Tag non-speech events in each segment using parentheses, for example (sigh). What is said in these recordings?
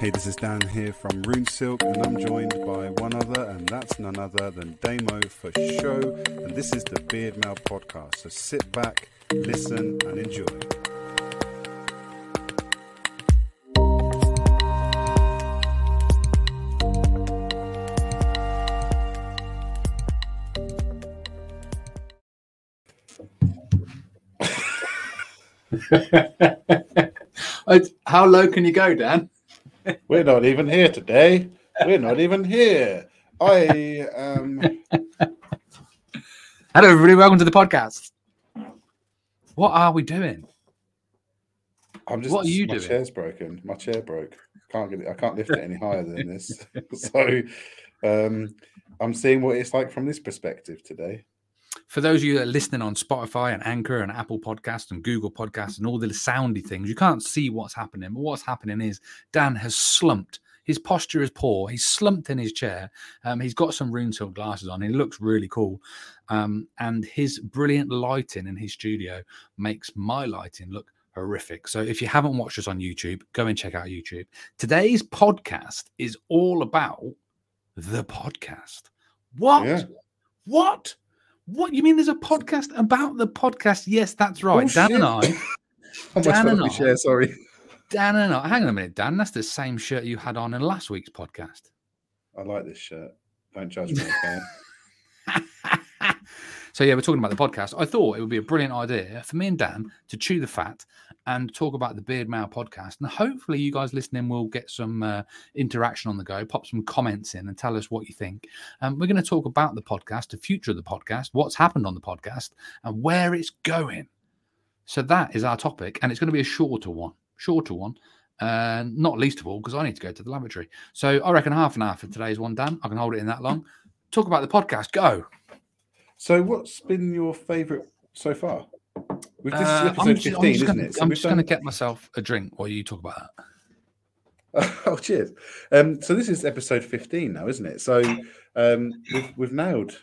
Hey, this is Dan here from Rune Silk, and I'm joined by one other, and that's none other than Damo for show. And this is the Beard Mail podcast. So sit back, listen, and enjoy. (laughs) How low can you go, Dan? We're not even here today. We're not even here. I um Hello, everybody. Welcome to the podcast. What are we doing? I'm just What are you my doing? chair's broken. My chair broke. Can't get it. I can't lift it any higher than this. (laughs) so um I'm seeing what it's like from this perspective today. For those of you that are listening on Spotify and Anchor and Apple Podcasts and Google Podcasts and all the soundy things, you can't see what's happening. But what's happening is Dan has slumped. His posture is poor. He's slumped in his chair. Um, he's got some rune silk glasses on. He looks really cool. Um, and his brilliant lighting in his studio makes my lighting look horrific. So if you haven't watched us on YouTube, go and check out YouTube. Today's podcast is all about the podcast. What? Yeah. What? What? You mean there's a podcast about the podcast? Yes, that's right. Oh, Dan and. I, (laughs) How Dan and I- chair, sorry. Dan and I, hang on a minute, Dan. That's the same shirt you had on in last week's podcast. I like this shirt. Don't judge me, okay? (laughs) so yeah, we're talking about the podcast. I thought it would be a brilliant idea for me and Dan to chew the fat and talk about the Beard Mail podcast. And hopefully, you guys listening will get some uh, interaction on the go. Pop some comments in and tell us what you think. Um, we're going to talk about the podcast, the future of the podcast, what's happened on the podcast, and where it's going. So that is our topic, and it's going to be a shorter one. Shorter one. Uh, not least of all because I need to go to the lavatory. So I reckon half an hour for today's one, Dan. I can hold it in that long. Talk about the podcast. Go. So what's been your favourite so far? With this Uh, is I'm just, 15, I'm just isn't gonna, it? So I'm just gonna get myself a drink while you talk about that. (laughs) Oh, cheers. Um, so this is episode 15 now, isn't it? So um, we've, we've nailed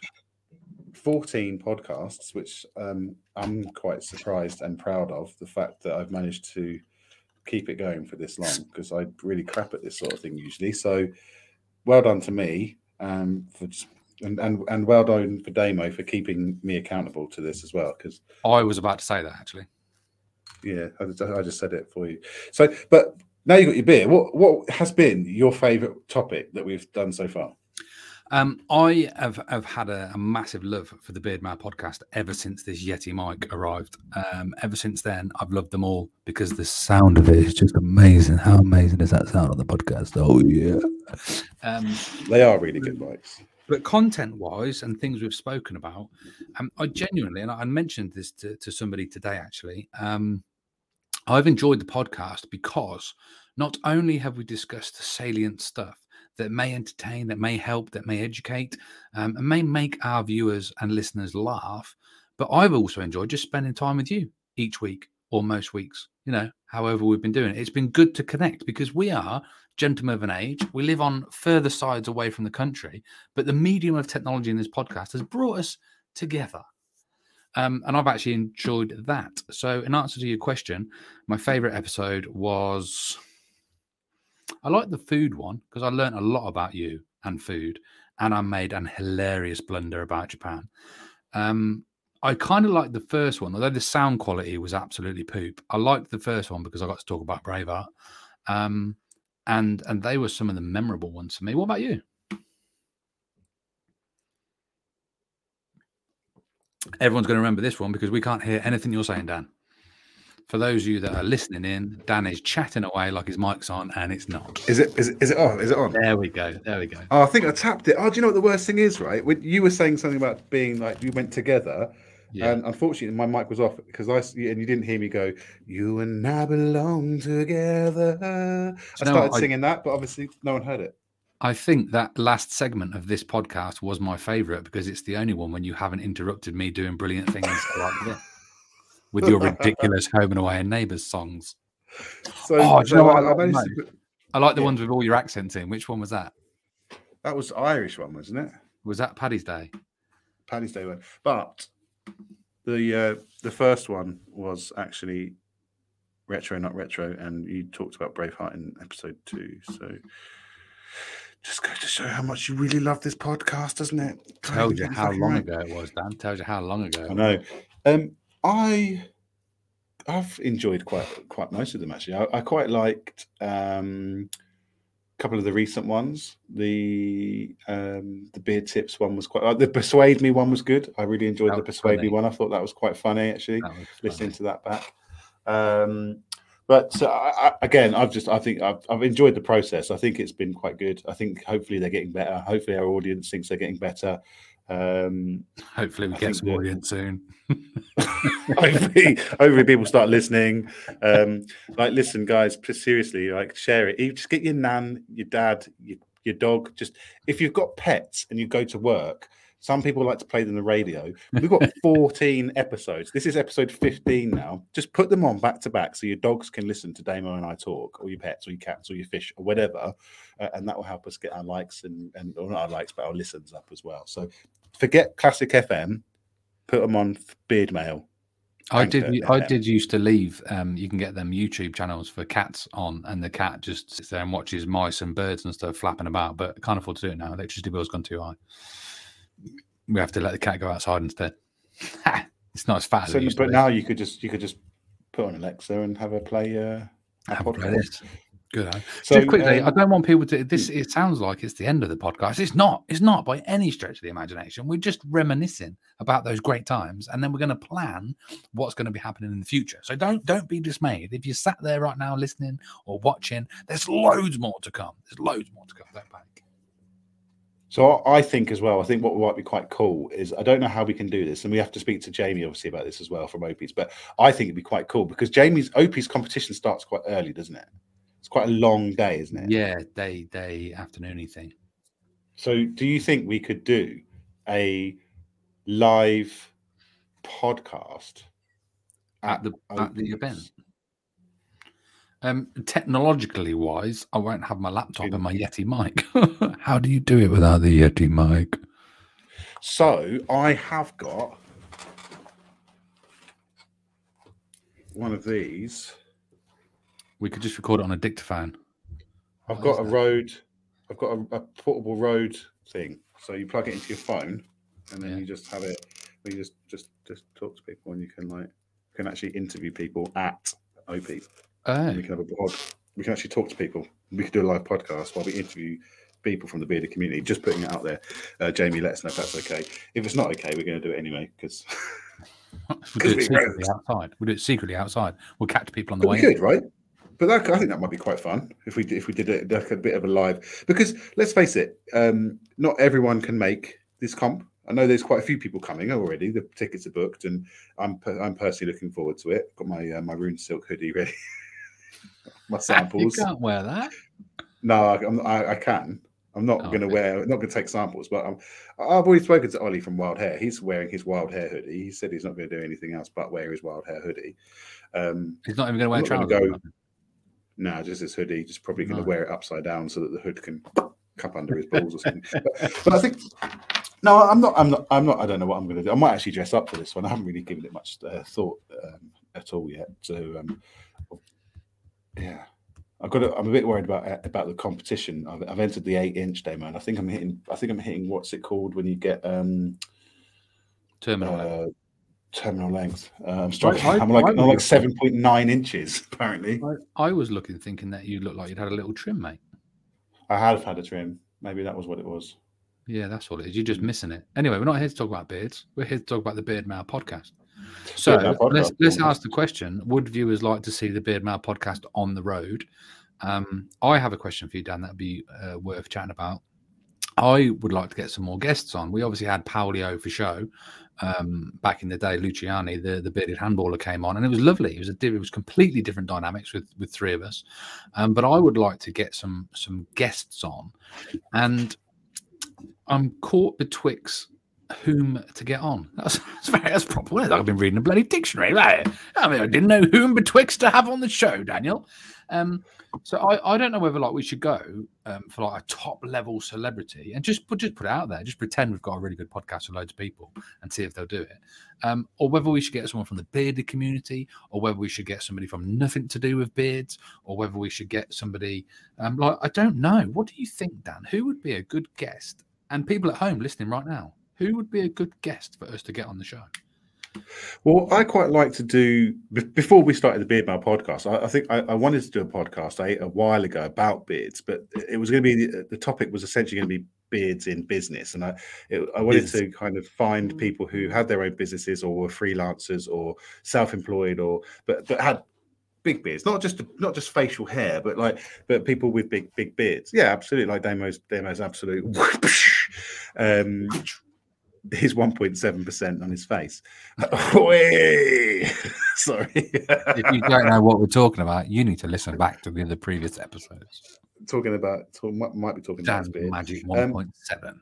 14 podcasts, which um, I'm quite surprised and proud of the fact that I've managed to keep it going for this long because I really crap at this sort of thing usually. So well done to me um, for just. And, and and well done for Damo for keeping me accountable to this as well because I was about to say that actually. yeah, I just, I just said it for you. So, but now you got your beer. What what has been your favourite topic that we've done so far? Um, I have, have had a, a massive love for the Beard Mail podcast ever since this Yeti mic arrived. Um, ever since then, I've loved them all because the sound of it is just amazing. How amazing is that sound on the podcast? Oh yeah. Um, They are really good bikes. But content wise and things we've spoken about um, i genuinely and i mentioned this to, to somebody today actually um, i've enjoyed the podcast because not only have we discussed the salient stuff that may entertain that may help that may educate um, and may make our viewers and listeners laugh but i've also enjoyed just spending time with you each week or most weeks you know however we've been doing it it's been good to connect because we are gentlemen of an age we live on further sides away from the country but the medium of technology in this podcast has brought us together. Um, and I've actually enjoyed that. So, in answer to your question, my favorite episode was I like the food one because I learned a lot about you and food, and I made an hilarious blunder about Japan. Um, I kind of liked the first one, although the sound quality was absolutely poop. I liked the first one because I got to talk about Braveheart, um, and and they were some of the memorable ones for me. What about you? Everyone's going to remember this one because we can't hear anything you're saying, Dan. For those of you that are listening in, Dan is chatting away like his mic's on, and it's not. Is it is it, is it on? Is it on? There we go. There we go. Oh, I think I tapped it. Oh, do you know what the worst thing is, right? When you were saying something about being like you went together, Yeah. and unfortunately my mic was off because I and you didn't hear me go. You and I belong together. I know started? I- singing that, but obviously no one heard it. I think that last segment of this podcast was my favorite because it's the only one when you haven't interrupted me doing brilliant things like this with your ridiculous (laughs) home and away and neighbours songs. So, Oh, do you know what I, I I like to I like the Yeah. ones with all your accents in. Which one was that? that was Irish one, wasn't it? Was that Paddy's Day? Paddy's Day one. But the uh, the first one was actually retro, not retro, and you talked about Braveheart in episode two. So just go to show how much you really love this podcast, doesn't it? Tells you how long right. ago it was, Dan. Tells you how long ago. I know. Um, I I've enjoyed quite quite most of them actually. I, I quite liked um, couple of the recent ones. The um, the beard tips one was quite. Uh, the persuade me one was good. I really enjoyed the persuade funny. me one. I thought that was quite funny actually. Listening to that back. Um, but uh, I, again, I've just I think I've, I've enjoyed the process. I think it's been quite good. I think hopefully they're getting better. Hopefully our audience thinks they're getting better. Um, hopefully we I get some audience soon. (laughs) hopefully, hopefully people start listening. Um, like, listen, guys, seriously, like share it. You just get your nan, your dad, your, your dog. Just if you've got pets and you go to work, some people like to play them the radio. We've got (laughs) 14 episodes. This is episode 15 now. Just put them on back to back so your dogs can listen to Damo and I talk, or your pets, or your cats, or your fish, or whatever. Uh, and that will help us get our likes and, and or not our likes, but our listens up as well. So forget classic FM, put them on Beard Mail. I did. I did used to leave. Um, you can get them YouTube channels for cats on, and the cat just sits there and watches mice and birds and stuff flapping about. But I can't afford to do it now. Electricity bill's gone too high we have to let the cat go outside instead. (laughs) it's not as fast. So, but now you could just you could just put on Alexa and have a play. Uh, have a play Good. Eh? So just quickly, um, I don't want people to. This it sounds like it's the end of the podcast. It's not. It's not by any stretch of the imagination. We're just reminiscing about those great times, and then we're going to plan what's going to be happening in the future. So don't don't be dismayed if you sat there right now listening or watching. There's loads more to come. There's loads more to come. Don't panic. So I think as well, I think what might be quite cool is I don't know how we can do this, and we have to speak to Jamie obviously about this as well from Opie's, but I think it'd be quite cool because Jamie's Opie's competition starts quite early, doesn't it? It's quite a long day, isn't it? Yeah, day, day, afternoony thing. So do you think we could do a live podcast at, at the at the event? Um, technologically wise, I won't have my laptop and my Yeti mic. (laughs) How do you do it without the Yeti mic? So I have got one of these. We could just record it on a dictaphone. I've got a Rode. I've got a, a, portable Rode thing. So you plug it into your phone, and then yeah. you just have it. You just just just talk to people, and you can like you can actually interview people at OP. Oh. We can have a pod. We can actually talk to people. We could do a live podcast while we interview people from the bearded community. Just putting it out there. Uh, Jamie, let us know if that's okay. If it's not okay, we're going to do it anyway because. (laughs) (laughs) we'll do it secretly outside. We'll do it secretly outside. We'll catch people on the way. Good, right? But that, I think that might be quite fun if we if we did it like a bit of a live because let's face it, um, not everyone can make this comp. I know there's quite a few people coming already. The tickets are booked, and I'm I'm personally looking forward to it. Got my uh, my rune silk hoodie ready. (laughs) my samples. You can't wear that. No, I, I, I can. I'm not oh, going to wear. Not going to take samples. But I'm, I've already spoken to Ollie from Wild Hair. He's wearing his Wild Hair hoodie. He said he's not going to do anything else but wear his Wild Hair hoodie. Um, he's not even going to wear trousers. Go, no, just his hoodie. Just probably going to no. wear it upside down so that the hood can cup under his balls or something. but, but I think no, I'm not. I'm not. I'm not. I don't know what I'm going to do. I might actually dress up for this one. I haven't really given it much uh, thought um, at all yet. So um, yeah, I've got. To, I'm a bit worried about uh, about the competition. I've, I've entered the eight inch demo, and I think I'm hitting. I think I'm hitting what's it called when you get um terminal uh. Terminal length. Uh, I'm. I, am like I, am like seven point nine inches (laughs) apparently. I, I, was looking, thinking that you looked like you'd had a little trim, mate. I have had a trim. Maybe that was what it was. Yeah, that's all it is. You're just missing it. Anyway, we're not here to talk about beards. We're here to talk about the Beard Mail podcast. So let's let's ask the question: Would viewers like to see the Beard Mail podcast on the road? Um, I have a question for you, Dan. That'd be uh, worth chatting about. I would like to get some more guests on. We obviously had Paolo for show um, back in the day. Luciani, the, the bearded handballer, came on, and it was lovely. It was a it was completely different dynamics with with three of us. Um, but I would like to get some some guests on, and I'm caught betwixt whom to get on. (laughs) That's, that's very that's proper. I've been reading a bloody dictionary. Right? I mean, I didn't know whom betwixt to have on the show, Daniel. Um, so I, I don't know whether like we should go um, for like a top level celebrity and just put just put it out there, just pretend we've got a really good podcast with loads of people and see if they'll do it, um, or whether we should get someone from the bearded community, or whether we should get somebody from nothing to do with beards, or whether we should get somebody um, like I don't know. What do you think, Dan? Who would be a good guest? And people at home listening right now, who would be a good guest for us to get on the show? Well, I quite like to do before we started the Beard Mail podcast. I, I think I, I, wanted to do a podcast a, a, while ago about beards, but it was going to be the topic was essentially going to be beards in business, and I it, I wanted to kind of find people who had their own businesses or were freelancers or self-employed or but but had big beards, not just not just facial hair, but like but people with big big beards. Yeah, absolutely. Like Damo's Damo's absolute. (laughs) um, his 1.7% on his face. (laughs) (laughs) Sorry. if you don't know what we're talking about, you need to listen back to the other previous episodes. Talking about, talk, might be talking about Magic 1.7. Um,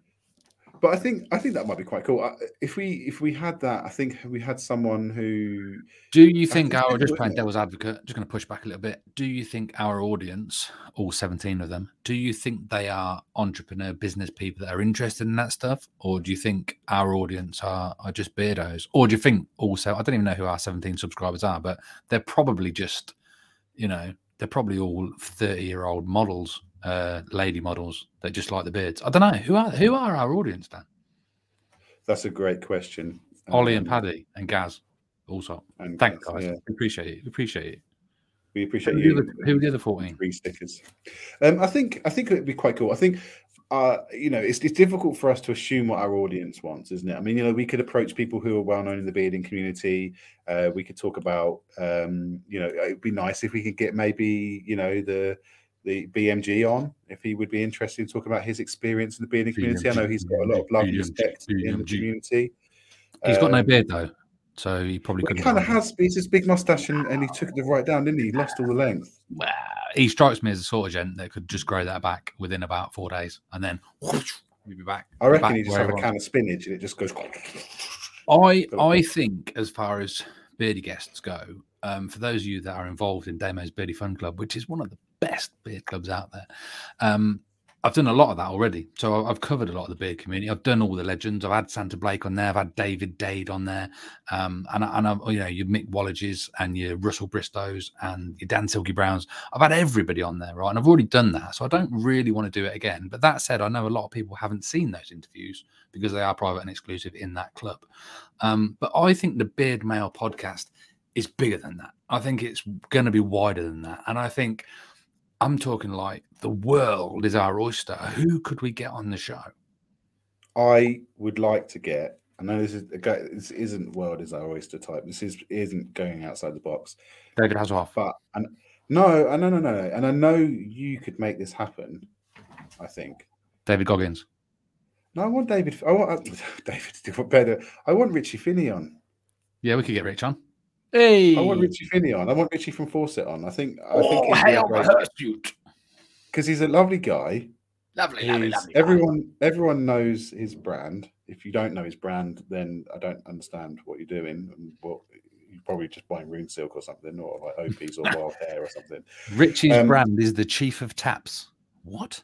but I think I think that might be quite cool. If we if we had that, I think we had someone who. Do you think our just playing devil's advocate? Just going to push back a little bit. Do you think our audience, all seventeen of them, do you think they are entrepreneur business people that are interested in that stuff, or do you think our audience are are just beardos, or do you think also I don't even know who our seventeen subscribers are, but they're probably just, you know, they're probably all thirty year old models uh, lady models that just like the beards? I don't know. Who are who are our audience, Dan? That's a great question. Ollie um, and Paddy and Gaz also. And Thanks, guys. Yeah. We appreciate it. We appreciate it. We appreciate who you. The, who are the other 14? Three stickers. Um, I think I think it'd be quite cool. I think uh, you know, it's, it's difficult for us to assume what our audience wants, isn't it? I mean, you know, we could approach people who are well known in the bearding community. Uh, we could talk about, um, you know, it'd be nice if we could get maybe, you know, the the BMG on if he would be interested in talking about his experience in the bearding community. I know he's got a lot of love and respect in the community. He's got no um, beard though, so he probably well, He kind of has. He's this big mustache and, and he took it right down, didn't he? He lost all the length. Well, he strikes me as a sort of gent that could just grow that back within about four days, and then whoosh, he'll be back. I reckon back he just have a can of spinach and it just goes. I (laughs) I think as far as beardy guests go, um, for those of you that are involved in Damo's Beardy Fun Club, which is one of the best beard clubs out there. Um, I've done a lot of that already. So I've covered a lot of the beard community. I've done all the legends. I've had Santa Blake on there. I've had David Dade on there. Um, and, and I've, you know, your Mick Wallages and your Russell Bristows and your Dan Silky Browns. I've had everybody on there, right? And I've already done that. So I don't really want to do it again. But that said, I know a lot of people haven't seen those interviews because they are private and exclusive in that club. Um, but I think the Beard Mail podcast is bigger than that. I think it's going to be wider than that. And I think I'm talking like the world is our oyster. Who could we get on the show? I would like to get. I know this is this isn't world is our oyster type. This is isn't going outside the box. David Hasselhoff. But and no, no, no, no, and I know you could make this happen. I think David Goggins. No, I want David. I want (laughs) David uh, David. Better. I want Richie Finney on. Yeah, we could get Rich on. Hey, I want Richie Finney on. I want Richie from Fawcett on. I think. I oh, think hell, Hirsute. Because he's a lovely guy. Lovely, lovely, lovely. Everyone, guy. everyone knows his brand. If you don't know his brand, then I don't understand what you're doing. Well, you're probably just buying Rune Silk or something, or like Opie's or Wild Hair or something. (laughs) Richie's um, brand is the Chief of Taps. What?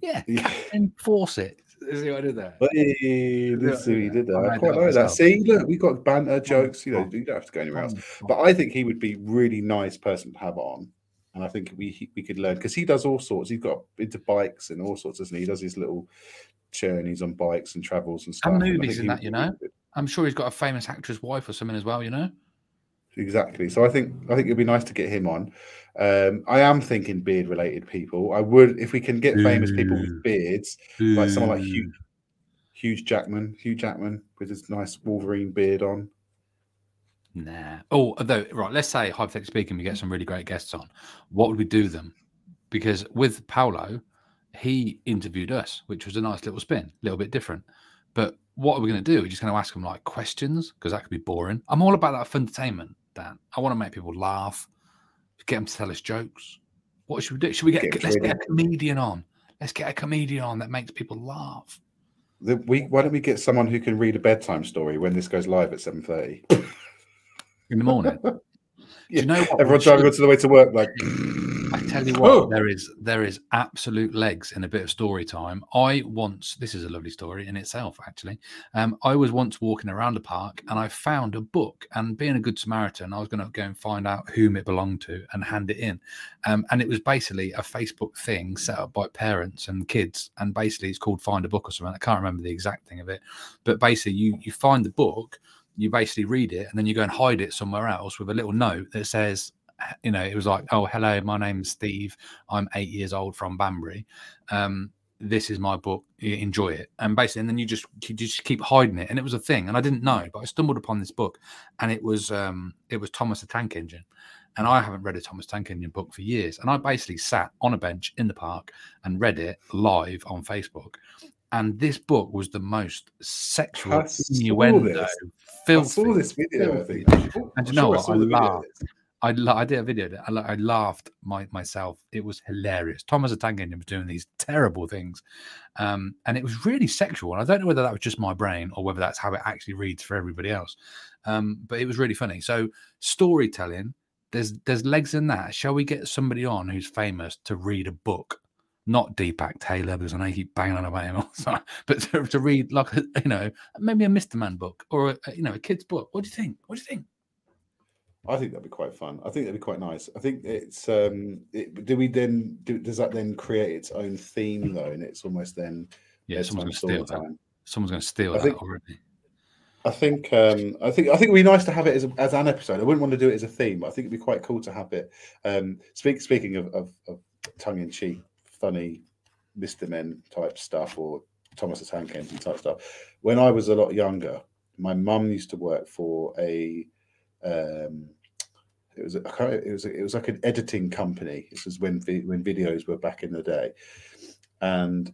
Yeah, (laughs) yeah. enforce it. See what I did there? Hey, this is he did that. I, I quite like that. See, look, we got banter jokes. You know, you don't have to go anywhere else. But I think he would be really nice person to have on, and I think we we could learn because he does all sorts. He's got into bikes and all sorts, doesn't he? He does his little journeys on bikes and travels and stuff. And movies and that, you know. I'm sure he's got a famous actress wife or something as well, you know. Exactly. So I think I think it'd be nice to get him on. Um, I am thinking beard related people. I would if we can get famous people with beards, like someone like Hugh, Hugh Jackman, Hugh Jackman with his nice Wolverine beard on. Nah. Oh, although right, let's say hypothetically speaking, we get some really great guests on. What would we do them? Because with Paolo, he interviewed us, which was a nice little spin, a little bit different. But what are we going to do? We're just going to ask them like questions because that could be boring. I'm all about that for entertainment, Dan. I want to make people laugh get them to tell us jokes. What should we do? Should we get, get let's get a comedian on? Let's get a comedian on that makes people laugh. The, we why don't we get someone who can read a bedtime story when this goes live at seven thirty? in the morning. (laughs) Yeah, you know what? Everyone We driving should- on to the way to work, like I tell you Oh. what, there is there is absolute legs in a bit of story time. I once this is a lovely story in itself, actually. Um, I was once walking around a park and I found a book. And being a good Samaritan, I was going to go and find out whom it belonged to and hand it in. Um, and it was basically a Facebook thing set up by parents and kids. And basically, it's called Find a Book or something. I can't remember the exact thing of it, but basically, you you find the book. You basically read it and then you go and hide it somewhere else with a little note that says, you know, it was like, oh, hello, my name's Steve. I'm eight years old from Banbury. Um, this is my book. Enjoy it. And basically, and then you just you just keep hiding it. And it was a thing. And I didn't know, but I stumbled upon this book, and it was um, it was Thomas the Tank Engine. And I haven't read a Thomas Tank Engine book for years. And I basically sat on a bench in the park and read it live on Facebook. And this book was the most sexual I innuendo, this. I filthy, saw this video. I filthy. think. And you know sure what? I the laughed. I, I did a video. I, I laughed my, myself. It was hilarious. Thomas the Tank Engine was doing these terrible things, um, and it was really sexual. And I don't know whether that was just my brain or whether that's how it actually reads for everybody else. Um, but it was really funny. So storytelling, there's there's legs in that. Shall we get somebody on who's famous to read a book? Not Deepak Taylor because I know you keep banging on about him, time, (laughs) but to, to read like you know maybe a Mister Man book or a, you know a kid's book. What do you think? What do you think? I think that'd be quite fun. I think that'd be quite nice. I think it's. um it, Do we then? Do, does that then create its own theme though? And it's almost then Yeah, someone's going to steal that. Someone's going to steal I that think- already. I think um, I think I think it'd be nice to have it as, a, as an episode. I wouldn't want to do it as a theme, but I think it'd be quite cool to have it. Um, speak, speaking of, of, of tongue in cheek, funny Mister Men type stuff or Thomas the Tank Engine type stuff. When I was a lot younger, my mum used to work for a. Um, it was it was it was like an editing company. This was when when videos were back in the day, and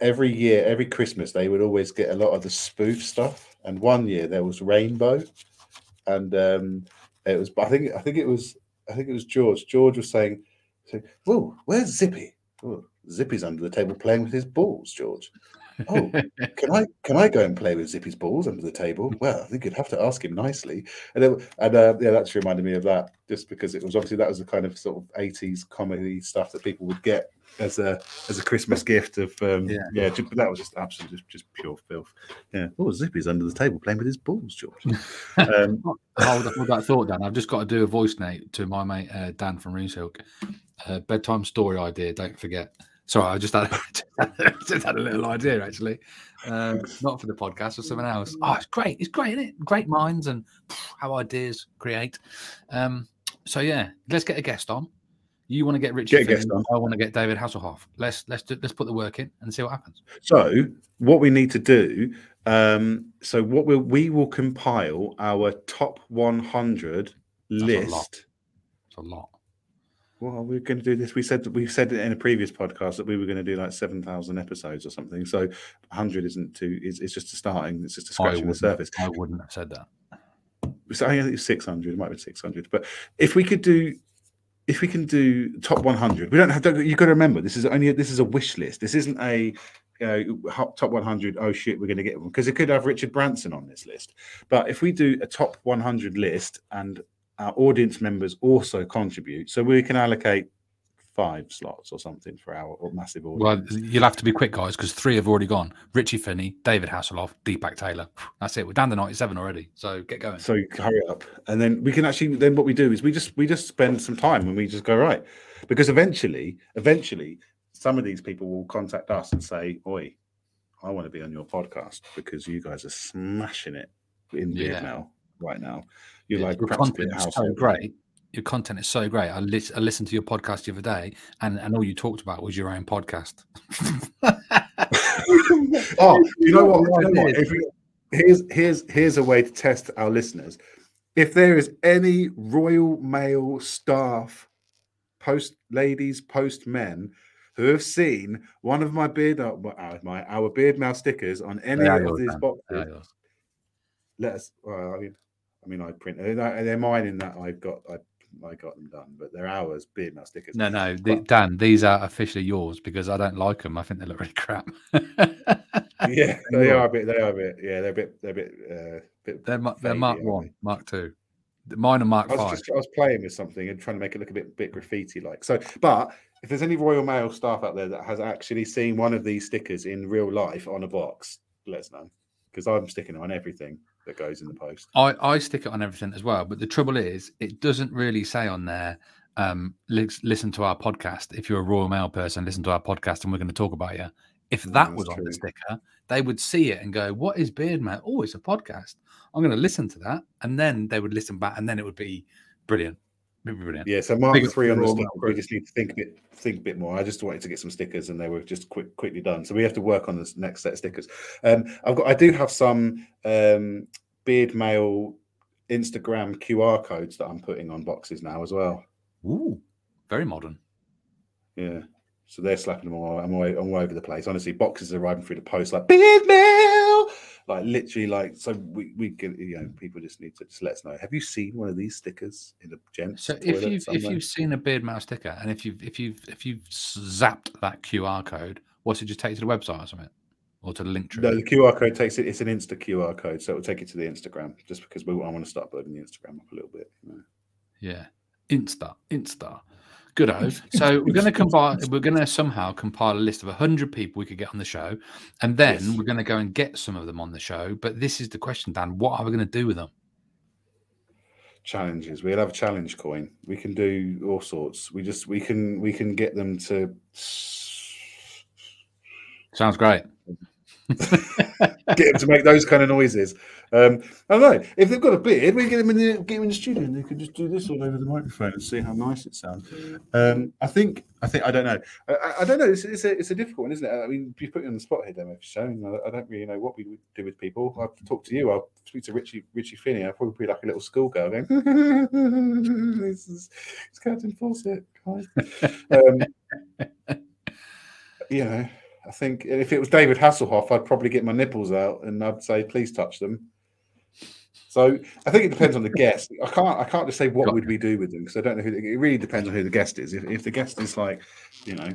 every year, every Christmas, they would always get a lot of the spoof stuff. And one year there was Rainbow, and um, it was. I think I think it was. I think it was George. George was saying, "Whoa, where's Zippy? Zippy's under the table playing with his balls, George. Oh, (laughs) can I can I go and play with Zippy's balls under the table? Well, I think you'd have to ask him nicely. And then, and uh, yeah, that's reminded me of that just because it was obviously that was the kind of sort of eighties comedy stuff that people would get as a as a Christmas gift of um, Yeah. yeah. ju- but that was just absolutely just, just pure filth. Yeah. Oh, Zippy's under the table playing with his balls, George. (laughs) um, hold, hold that thought, Dan. I've just got to do a voice note to my mate uh, Dan from Rune Silk. Uh, bedtime story idea. Don't forget. Sorry, I just had, (laughs) just had a little idea actually, um, not for the podcast, for something else. Oh, it's great! It's great, isn't it? Great minds and (sniffs) how ideas create. Um, so yeah, let's get a guest on. You want to get Richard? Get a guest on. I want to get David Hasselhoff. Let's let's do, let's put the work in and see what happens. So what we need to do, um, so what we'll, we will compile our top 100 a lot. list. It's a lot. Well, we're going to do this. We said we said in a previous podcast that we were going to do like 7,000 episodes or something. So 100 isn't too, it's, it's just a starting, it's just a I scratching the surface. I wouldn't have said that. So I think it's 600, it might be 600. But if we could do, if we can do top 100, we don't have to, you've got to remember, this is only, this is a wish list. This isn't a, you know, top 100. Oh shit, we're going to get one because it could have Richard Branson on this list. But if we do a top 100 list and our audience members also contribute, so we can allocate five slots or something for our massive audience. Well, you'll have to be quick, guys, because three have already gone. Richie Finney, David Hasselhoff, Deepak Taylor. (sighs) That's it. We're down to 97 already. So get going. So hurry up, and then we can actually. Then what we do is we just we just spend some time and we just go right, because eventually, eventually, some of these people will contact us and say, "Oi, I want to be on your podcast because you guys are smashing it in Yeah. Now, right now. You're Yeah, like your content is so great. Your content is so great. I, lis- I listened to your podcast the other day, and, and all you talked about was your own podcast. (laughs) oh, you know what? What You know what? ideas? If we- here's here's here's a way to test our listeners. If there is any Royal Mail staff, post ladies, post men, who have seen one of my beard uh, uh, my our beard mail stickers on any They of these boxes, They are yours. let us. Well, I mean, I mean, I print. They're, they're mine in that I've got. I I got them done, but they're ours beard mail stickers. No, no, the, Dan, these are officially yours because I don't like them. I think they look really crap. (laughs) yeah, (laughs) they are a bit. They are a bit. Yeah, they're a bit. They're a bit. Uh, bit They're, mar- they're fadey, Mark aren't One, Mark Two. Mine are Mark I was Five. just I was playing with something and trying to make it look a bit bit graffiti like. So, but if there's any Royal Mail staff out there that has actually seen one of these stickers in real life on a box, let us know because I'm sticking it on everything that goes in the post. I, I stick it on everything as well. But the trouble is, it doesn't really say on there, um, lis- listen to our podcast. If you're a Royal Mail person, listen to our podcast and we're going to talk about you. If Mm, that that's was on the sticker, they would see it and go, What is Beard Mail? Oh, it's a podcast. I'm going to listen to that. And then they would listen back and then it would be brilliant. Brilliant. Yeah, so Mark three on the. Mail We just need to think a bit, think a bit more. I just wanted to get some stickers, and they were just quick, quickly done. So we have to work on this next set of stickers. Um, I've got, I do have some um, beard mail Instagram QR codes that I'm putting on boxes now as well. Ooh, very modern. Yeah, so they're slapping them all. I'm all, I'm all over the place. Honestly, boxes are arriving through the post like beard mail, like literally, like so. We we can, you know, people just need to just let us know. Have you seen one of these stickers in a gents? So if you've if you've seen a beard mail sticker and if you've if you've if you've zapped that QR code, what's it just take you to the website or something? Or to the link tree? No, the QR code takes it. It's an Insta QR code, so it will take you to the Instagram. Just because we, I want to start building the Instagram up a little bit. You know. Yeah. Insta, Insta. Good (laughs) So we're going to combine. We're going to somehow compile a list of hundred people we could get on the show, and then Yes. we're going to go and get some of them on the show. But this is the question, Dan. What are we going to do with them? Challenges. We'll have a challenge coin. We can do all sorts. We just we can we can get them to Sounds great. (laughs) get them to make those kind of noises. Um, I don't know if they've got a beard. We get them in the get them in the studio, and they can just do this all over the microphone and see how nice it sounds. Um, I think I think I don't know. I, I- don't know. It's, it's a it's a difficult one, isn't it? I mean, you put me on the spot here, Damo, for showing. I, I don't really know what we would do with people. I'll talk to you. I'll speak to Richie Richie Finney. I'll probably be like a little schoolgirl going, (laughs) "This is it's Captain Fawcett, guys." (laughs) Um, you know. I think if it was David Hasselhoff, I'd probably get my nipples out and I'd say, "Please touch them." So I think it depends on the guest. I can't. I can't just say what would we do with them because I don't know who. It really depends on who the guest is. If, if the guest is like, you know,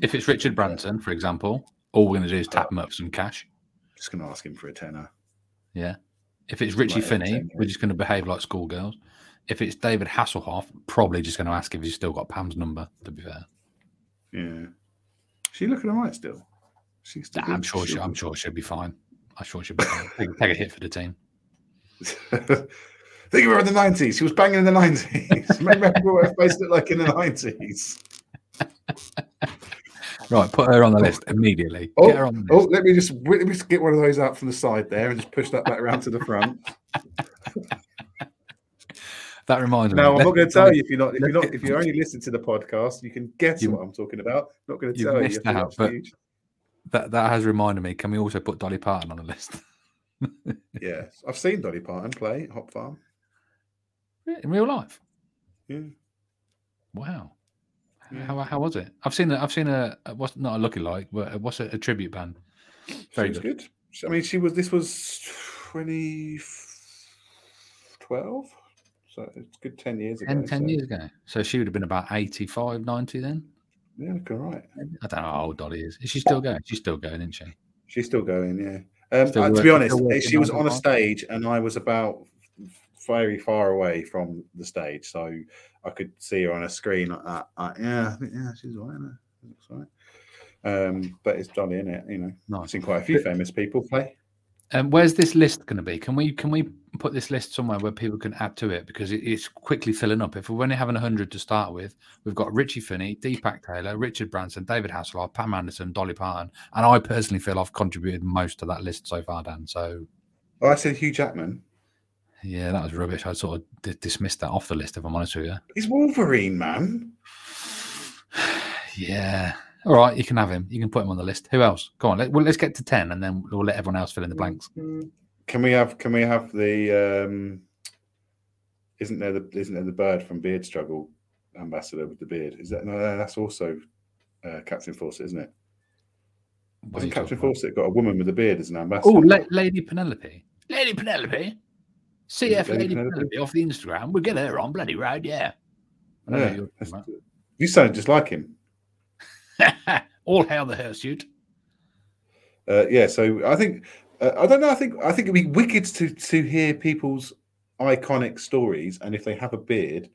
If it's Richard Branson, for example, all we're going to do is tap him up for some cash. just going to ask him for a tenner. Yeah. If it's Richie Like Finney, we're just going to behave like schoolgirls. If it's David Hasselhoff, probably just going to ask if he's still got Pam's number. To be fair, Yeah, she looking all right still. She's still I'm sure she, I'm sure she'll be fine. I'm sure she'll be fine. (laughs) Take, take a hit for the team. (laughs) Think of her in the nineties. She was banging in the nineties. (laughs) Remember what her face looked like in the nineties. Right, put her on the oh. list immediately. Oh, Get her on the oh, list. oh, let me just let me just get one of those out from the side there and just push that back around to the front. That reminds me. Now I'm not going to tell you if you're not if you're not if you only listen to the podcast, you can guess You- what I'm talking about. Not going to tell you. out, but- That that has reminded me. Can we also put Dolly Parton on the list? (laughs) yes, I've seen Dolly Parton play Hop Farm. In real life? Yeah. Wow. Yeah. How, how was it? I've seen a, I've seen a, a what's not a looking like, but a, what's it, a tribute band. Very good. good. I mean, she was. This was 2012, so it's good ten years ago. 10, 10 so, years ago. So she would have been about 85, 90 then. Yeah, all right. I don't know how old Dolly is. Is she still going? She's still going, isn't she? She's still going. Yeah. Um, Still uh, to be honest, she was on a stage, and I was about very far away from the stage, so I could see her on a screen like that. Uh, yeah, yeah, she's all right. Looks all right. Um, but it's Dolly, in it? You know, I've seen quite a few famous people play. Um, where's this list going to be? Can we can we put this list somewhere where people can add to it because it, it's quickly filling up. If we're only having hundred to start with, we've got Richie Finney, Deepak Taylor, Richard Branson, David Hasselhoff, Pam Anderson, Dolly Parton, and I personally feel I've contributed most to that list so far, Dan. So Oh, I said Hugh Jackman. yeah, that was rubbish. I sort of d- dismissed that off the list. If I'm honest with you. He's Wolverine, man. (sighs) Yeah. All right, you can have him. You can put him on the list. Who else? Go on. Let, well, let's get to ten, and then we'll let everyone else fill in the blanks. Can we have? Can we have the? Um, isn't there the? Isn't there the bird from Beard Struggle ambassador with the beard? Is that no? That's also uh, Captain Fawcett, isn't it? What are you Hasn't Captain? Fawcett got a woman with a beard as an ambassador? Oh, La- Lady Penelope. Lady Penelope. CF Lady Lady Penelope? Penelope off the Instagram. We'll get her on Bloody Road, yeah. Yeah. who you're that's- You sound just like him. (laughs) All hail the hirsute. uh, yeah, so I think uh, I don't know. I think I think it'd be wicked to to hear people's iconic stories, and if they have a beard,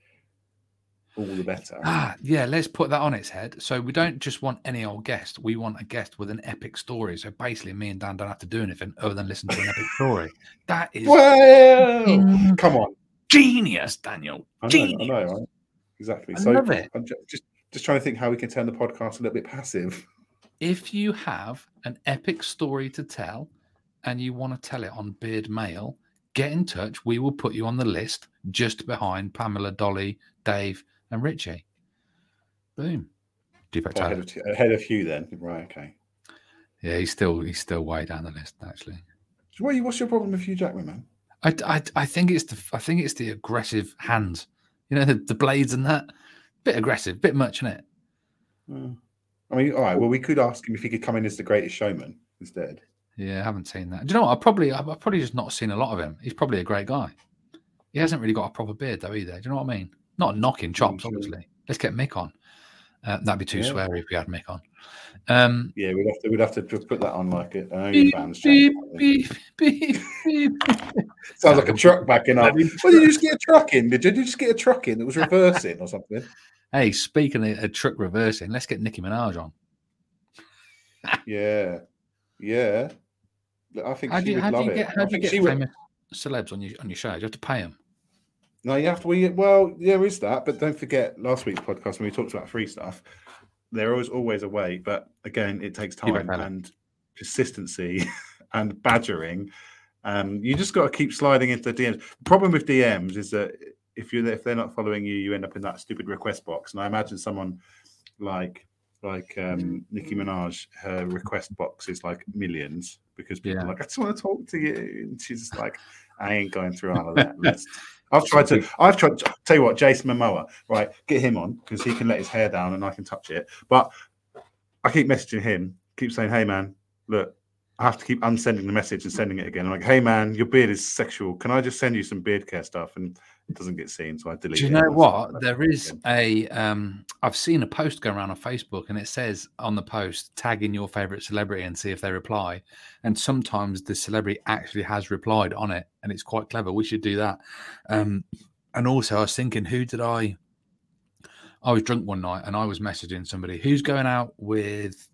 all the better. Ah, yeah, let's put that on its head. So we don't just want any old guest. We want a guest with an epic story. So basically, me and Dan don't have to do anything other than listen to an epic story. That is well, Mm. come on, genius, Daniel. I know, Genius. I know, right? exactly. I so love it. I'm ju- just just trying to think how we can turn the podcast a little bit passive. If you have an epic story to tell and you want to tell it on Beard Mail, get in touch. We will put you on the list just behind Pamela, Dolly, Dave, and Richie. Boom. Ahead, of, ahead of you, then, right? Okay. Yeah, he's still he's still way down the list actually. So what, what's your problem with Hugh Jackman, man? I, I, I think it's the I think it's the aggressive hands. You know the, the blades and that. Bit aggressive, bit much in it. Uh, I mean, all right. Well, we could ask him if he could come in as the Greatest Showman instead. Yeah, I haven't seen that. Do you know what? I probably I've probably just not seen a lot of him. He's probably a great guy. He hasn't really got a proper beard though either. Do you know what I mean? Not knocking chops, sure. obviously. Let's get Mick on. Uh, that'd be too Yeah. sweary if we had Mick on. Um, Yeah, we'd have to we'd have to just put that on like an OnlyFans beep, channel. (laughs) Sounds like a truck backing up. Well, did you just get a truck in? Did you, did you just get a truck in that was (laughs) reversing or something? Hey, speaking of a truck reversing, let's get Nicki Minaj on. Yeah, yeah. I think How she you, would love it. get I how do you get she would- celebs on your on your show? Do you have to pay them? No, you have to. We, well, there is that, but don't forget last week's podcast when we talked about free stuff. There is always always a way, but again, it takes time and consistency (laughs) and badgering. Um, you just got to keep sliding into the DMs. The problem with DMs is that if you if they're not following you, you end up in that stupid request box. And I imagine someone like like um, Nicki Minaj, her request box is like millions because people Yeah. are like, I just want to talk to you, and she's just like, I ain't going through all of that. (laughs) I've tried to. I've tried. Tell you what, Jason Momoa, right? Get him on because he can let his hair down and I can touch it. But I keep messaging him, keep saying, "Hey, man, look, I have to keep unsending the message and sending it again." I'm like, "Hey, man, your beard is sexual. Can I just send you some beard care stuff?" And it doesn't get seen, so I delete. Do you know what? There is again. a um I've seen a post go around on Facebook and it says on the post, tag in your favorite celebrity and see if they reply. And sometimes the celebrity actually has replied on it and it's quite clever. We should do that. Um and also I was thinking, who did I I was drunk one night and I was messaging somebody who's going out with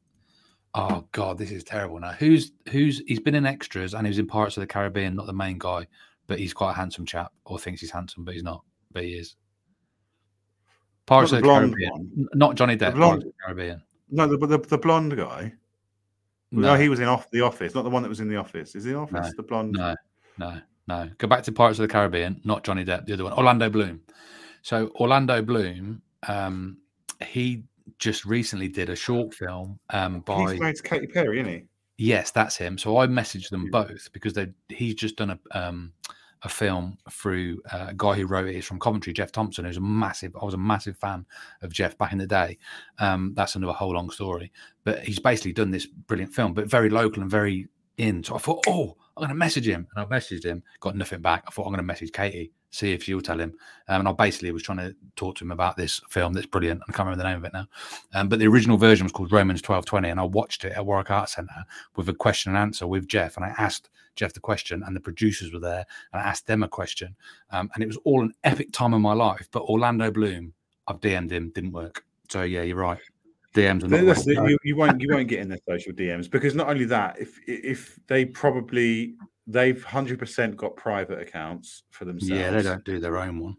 oh god, this is terrible now. Who's who's he's been in extras and he was in Pirates of the Caribbean, not the main guy, but he's quite a handsome chap, or thinks he's handsome, but he's not, but he is. Pirates of the the Caribbean, one. Not Johnny Depp. blonde- of the Caribbean. No, the, the the blonde guy. No. he was in off the office, not the one that was in the office. Is he in the office? No, the blonde. No, no, no. Go back to Pirates of the Caribbean, not Johnny Depp, the other one, Orlando Bloom. So Orlando Bloom, um, he just recently did a short film um, by He's married to Katy Perry, isn't he? Yes, that's him. So I messaged them both because they he's just done a um a film through uh, a guy who wrote it. He's from Coventry, Geoff Thompson, who's a massive. I was a massive fan of Geoff back in the day. Um, that's another whole long story. But he's basically done this brilliant film, but very local and very in. So I thought, oh, I'm going to message him, and I messaged him, got nothing back. I thought I'm going to message Katie, see if she'll tell him. Um, and I basically was trying to talk to him about this film that's brilliant. I can't remember the name of it now. Um, but the original version was called Romans 1220, and I watched it at Warwick Arts Centre with a question and answer with Geoff. And I asked Geoff the question, and the producers were there, and I asked them a question. Um, and it was all an epic time of my life. But Orlando Bloom, I've DM'd him, didn't work. So yeah, you're right. DMs are not. That's the the- way to you, you won't you won't get in their social DMs because not only that, if if they probably they've hundred percent got private accounts for themselves. yeah, they don't do their own one.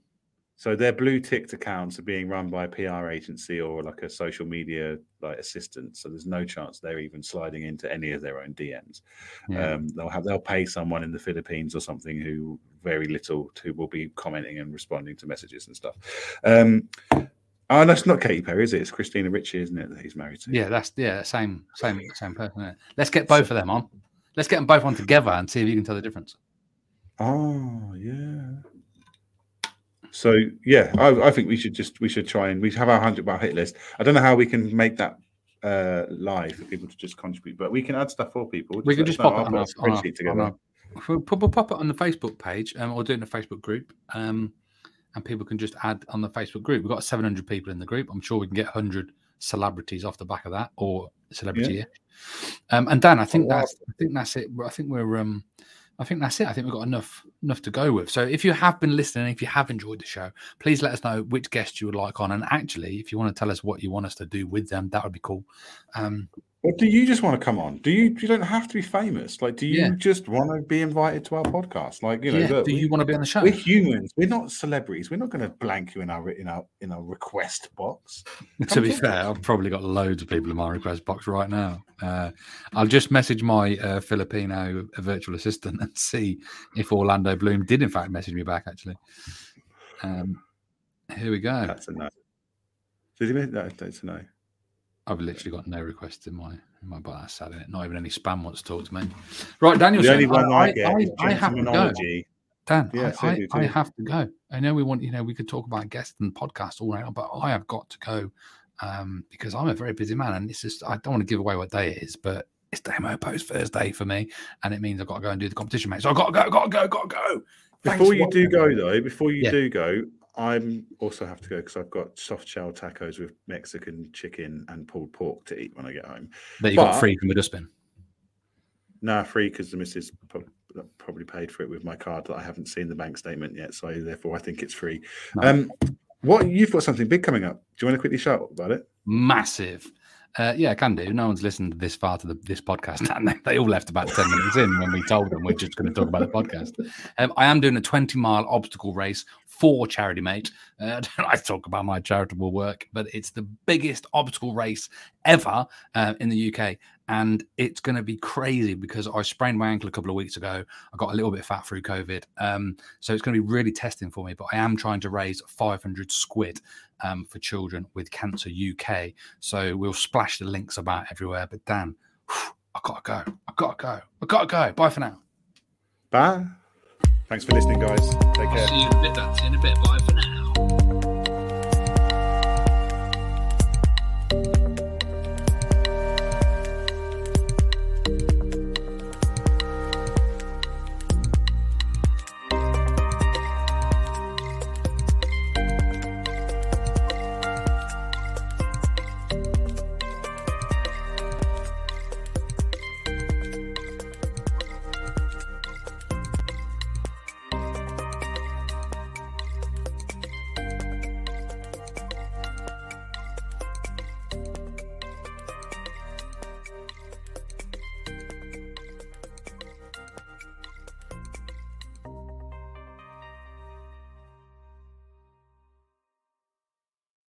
So their blue ticked accounts are being run by a PR agency or like a social media like assistant. So there's no chance they're even sliding into any of their own DMs. Yeah. Um, they'll have they'll pay someone in the Philippines or something who very little who will be commenting and responding to messages and stuff. Um, oh, that's not Katy Perry, is it? It's Christina Ricci, isn't it? That he's married to. yeah, that's yeah, same same same person. Let's get both of them on. Let's get them both on together and see if you can tell the difference. Oh yeah. So yeah, I, I think we should just we should try and we have our hundred bar hit list. I don't know how we can make that uh live for people to just contribute, but we can add stuff for people. we can just pop it on our, a spreadsheet together. we'll, pop it on the Facebook page um, or do it in the Facebook group. Um, and people can just add on the Facebook group. We've got 700 people in the group. I'm sure we can get 100 celebrities off the back of that, or celebrity. Yeah. Um, and Dan, I think Oh, wow. that's I think that's it. I think we're um, I think that's it. I think we've got enough enough to go with. So if you have been listening, if you have enjoyed the show, please let us know which guests you would like on. And actually, if you want to tell us what you want us to do with them, that would be cool. Um, Or do you just want to come on? Do you? You don't have to be famous. Like, do you Yeah. just want to be invited to our podcast? Like, you know, yeah, look, do we- you want to be on the show? We're humans. We're not celebrities. We're not going to blank you in our in our in our request box. (laughs) to be fair, I've probably got loads of people in my request box right now. Uh, I'll just message my uh, Filipino virtual assistant (laughs) and see if Orlando Bloom did, in fact, message me back. Actually, um, here we go. That's a no. Did you mean no? That's a no. I've literally got no requests in my in my but that's sad, it? Not even any spam wants to talk to me. Right, Daniel. The only I, one I, I, get I, is I have to go. Dan, Yeah, I, so I, I have to go. I know we want, you know, we could talk about guests and podcasts all right, but I have got to go um, because I'm a very busy man, and it's just I don't want to give away what day it is, but it's Demo Post Thursday for me, and it means I've got to go and do the competition, mate. So I've got to go, got to go, got to go. Thanks Before you do go though, before you Yeah. do go, I'm also have to go because I've got soft shell tacos with Mexican chicken and pulled pork to eat when I get home. that you got free from the dustbin. Nah, free because the missus probably paid for it with my card that I haven't seen the bank statement yet, so therefore I think it's free. No. Um, what you've got something big coming up? Do you want to quickly shout about it? massive. Uh, yeah, can do. No one's listened this far to the, this podcast, (laughs) and they, they all left about ten minutes in when we told them we're just going to talk about the podcast. Um, I am doing a twenty-mile obstacle race for charity, mate. Uh, (laughs) I don't like to talk about my charitable work, but it's the biggest obstacle race ever uh, in the UK, and it's going to be crazy because I sprained my ankle a couple of weeks ago. I got a little bit fat through COVID, um, so it's going to be really testing for me. But I am trying to raise five hundred squid um, for children with cancer UK. So we'll splash the links about everywhere. But Dan, I gotta go. I gotta go. I gotta go. Bye for now. Bye. Thanks for listening, guys. Take care. you in a bit. See you in a bit. Bye for now.